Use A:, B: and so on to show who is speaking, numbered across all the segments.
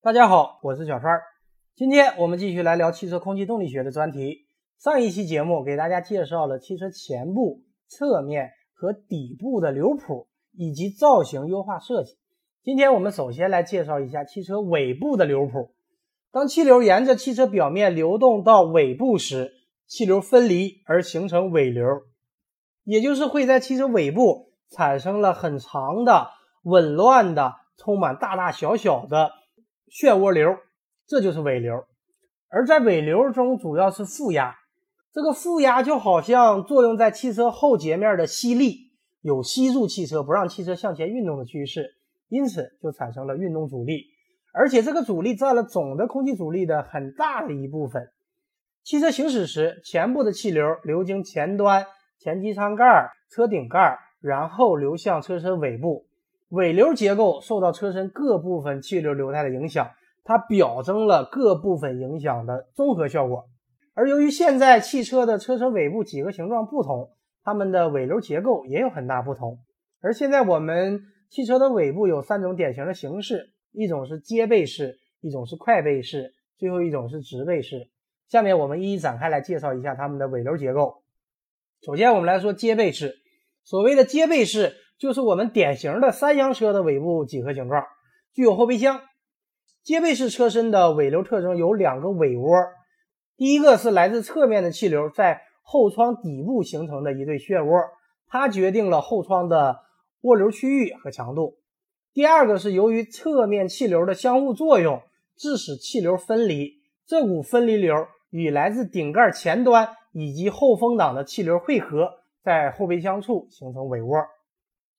A: 大家好，我是小川。今天我们继续来聊汽车空气动力学的专题。上一期节目给大家介绍了汽车前部、侧面和底部的流谱以及造型优化设计。今天我们首先来介绍一下汽车尾部的流谱。当气流沿着汽车表面流动到尾部时，气流分离而形成尾流，也就是会在汽车尾部产生了很长的、紊乱的、充满大大小小的漩涡流，这就是尾流。而在尾流中，主要是负压。这个负压就好像作用在汽车后截面的吸力，有吸住汽车不让汽车向前运动的趋势，因此就产生了运动阻力，而且这个阻力占了总的空气阻力的很大的一部分。汽车行驶时，前部的气流流经前端、前机舱盖、车顶盖，然后流向车身尾部。尾流结构受到车身各部分气流流态的影响，它表征了各部分影响的综合效果。而由于现在汽车的车身尾部几何形状不同，它们的尾流结构也有很大不同。而现在我们汽车的尾部有三种典型的形式：一种是接背式，一种是快背式，最后一种是直背式。下面我们一一展开来介绍一下它们的尾流结构。首先，我们来说接背式。所谓的接背式，就是我们典型的三厢车的尾部几何形状，具有后备箱。接背式车身的尾流特征有两个尾涡。第一个是来自侧面的气流在后窗底部形成的一对漩涡，它决定了后窗的涡流区域和强度。第二个是由于侧面气流的相互作用，致使气流分离，这股分离流与来自顶盖前端以及后风挡的气流汇合，在后备箱处形成尾涡。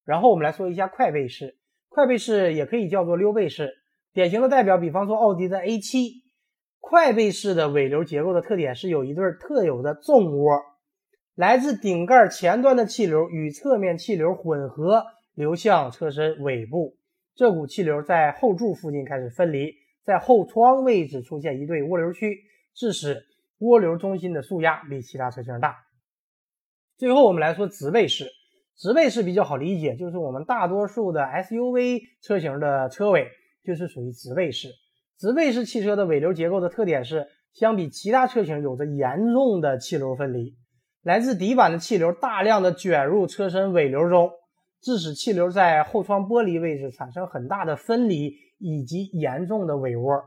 A: 然后我们来说一下快背式，快背式也可以叫做溜背式，典型的代表，比方说奥迪的 A7。快背式的尾流结构的特点是有一对特有的纵窝，来自顶盖前端的气流与侧面气流混合流向车身尾部，这股气流在后柱附近开始分离，在后窗位置出现一对涡流区，致使涡流中心的速压比其他车型大。最后我们来说直背式，直背式比较好理解，就是我们大多数的 SUV 车型的车尾就是属于直背式。直背式汽车的尾流结构的特点是，相比其他车型有着严重的气流分离，来自底板的气流大量的卷入车身尾流中，致使气流在后窗玻璃位置产生很大的分离以及严重的尾涡。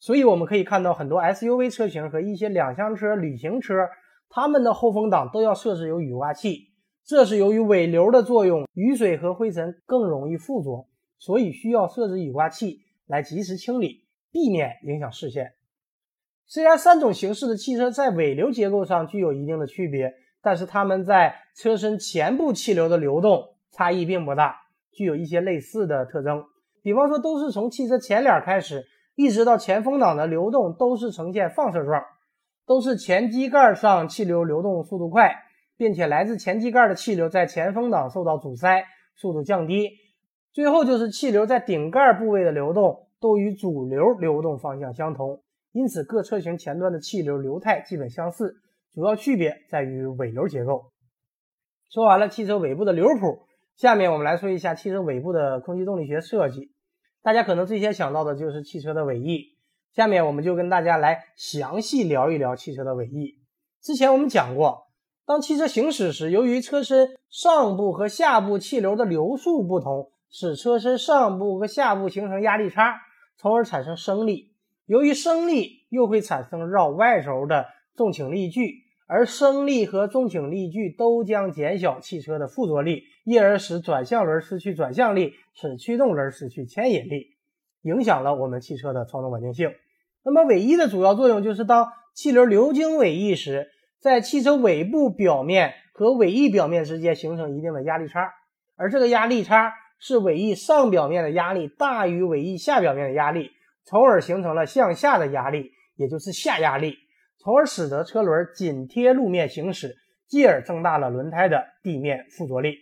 A: 所以我们可以看到很多 SUV 车型和一些两厢车、旅行车，它们的后风挡都要设置有雨刮器，这是由于尾流的作用，雨水和灰尘更容易附着，所以需要设置雨刮器来及时清理。避免影响视线。虽然三种形式的汽车在尾流结构上具有一定的区别，但是它们在车身前部气流的流动差异并不大，具有一些类似的特征。比方说，都是从汽车前脸开始，一直到前风挡的流动都是呈现放射状，都是前机盖上气流流动速度快，并且来自前机盖的气流在前风挡受到阻塞，速度降低。最后就是气流在顶盖部位的流动。都与主流流动方向相同，因此各车型前端的气流流态基本相似，主要区别在于尾流结构。说完了汽车尾部的流谱，下面我们来说一下汽车尾部的空气动力学设计。大家可能最先想到的就是汽车的尾翼，下面我们就跟大家来详细聊一聊汽车的尾翼。之前我们讲过，当汽车行驶时，由于车身上部和下部气流的流速不同，使车身上部和下部形成压力差。从而产生升力，由于升力又会产生绕外轴的重倾力矩，而升力和重倾力矩都将减小汽车的附着力，因而使转向轮失去转向力，使驱动轮失去牵引力，影响了我们汽车的操纵稳定性。那么尾翼的主要作用就是当气流流经尾翼时，在汽车尾部表面和尾翼表面之间形成一定的压力差，而这个压力差。是尾翼上表面的压力大于尾翼下表面的压力，从而形成了向下的压力，也就是下压力，从而使得车轮紧贴路面行驶，继而增大了轮胎的地面附着力。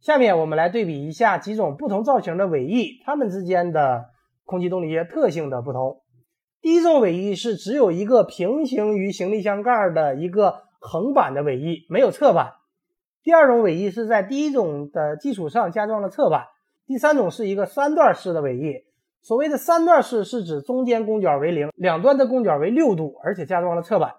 A: 下面我们来对比一下几种不同造型的尾翼，它们之间的空气动力学特性的不同。第一种尾翼是只有一个平行于行李箱盖的一个横板的尾翼，没有侧板。第二种尾翼是在第一种的基础上加装了侧板。第三种是一个三段式的尾翼，所谓的三段式是指中间公角为零，两端的公角为六度，而且加装了侧板。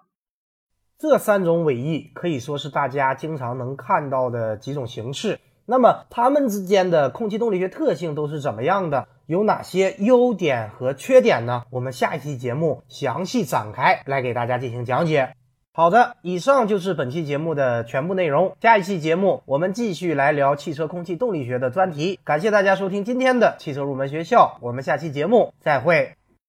A: 这三种尾翼可以说是大家经常能看到的几种形式。那么它们之间的空气动力学特性都是怎么样的？有哪些优点和缺点呢？我们下一期节目详细展开来给大家进行讲解。好的，以上就是本期节目的全部内容。下一期节目我们继续来聊汽车空气动力学的专题。感谢大家收听今天的汽车入门学校，我们下期节目再会。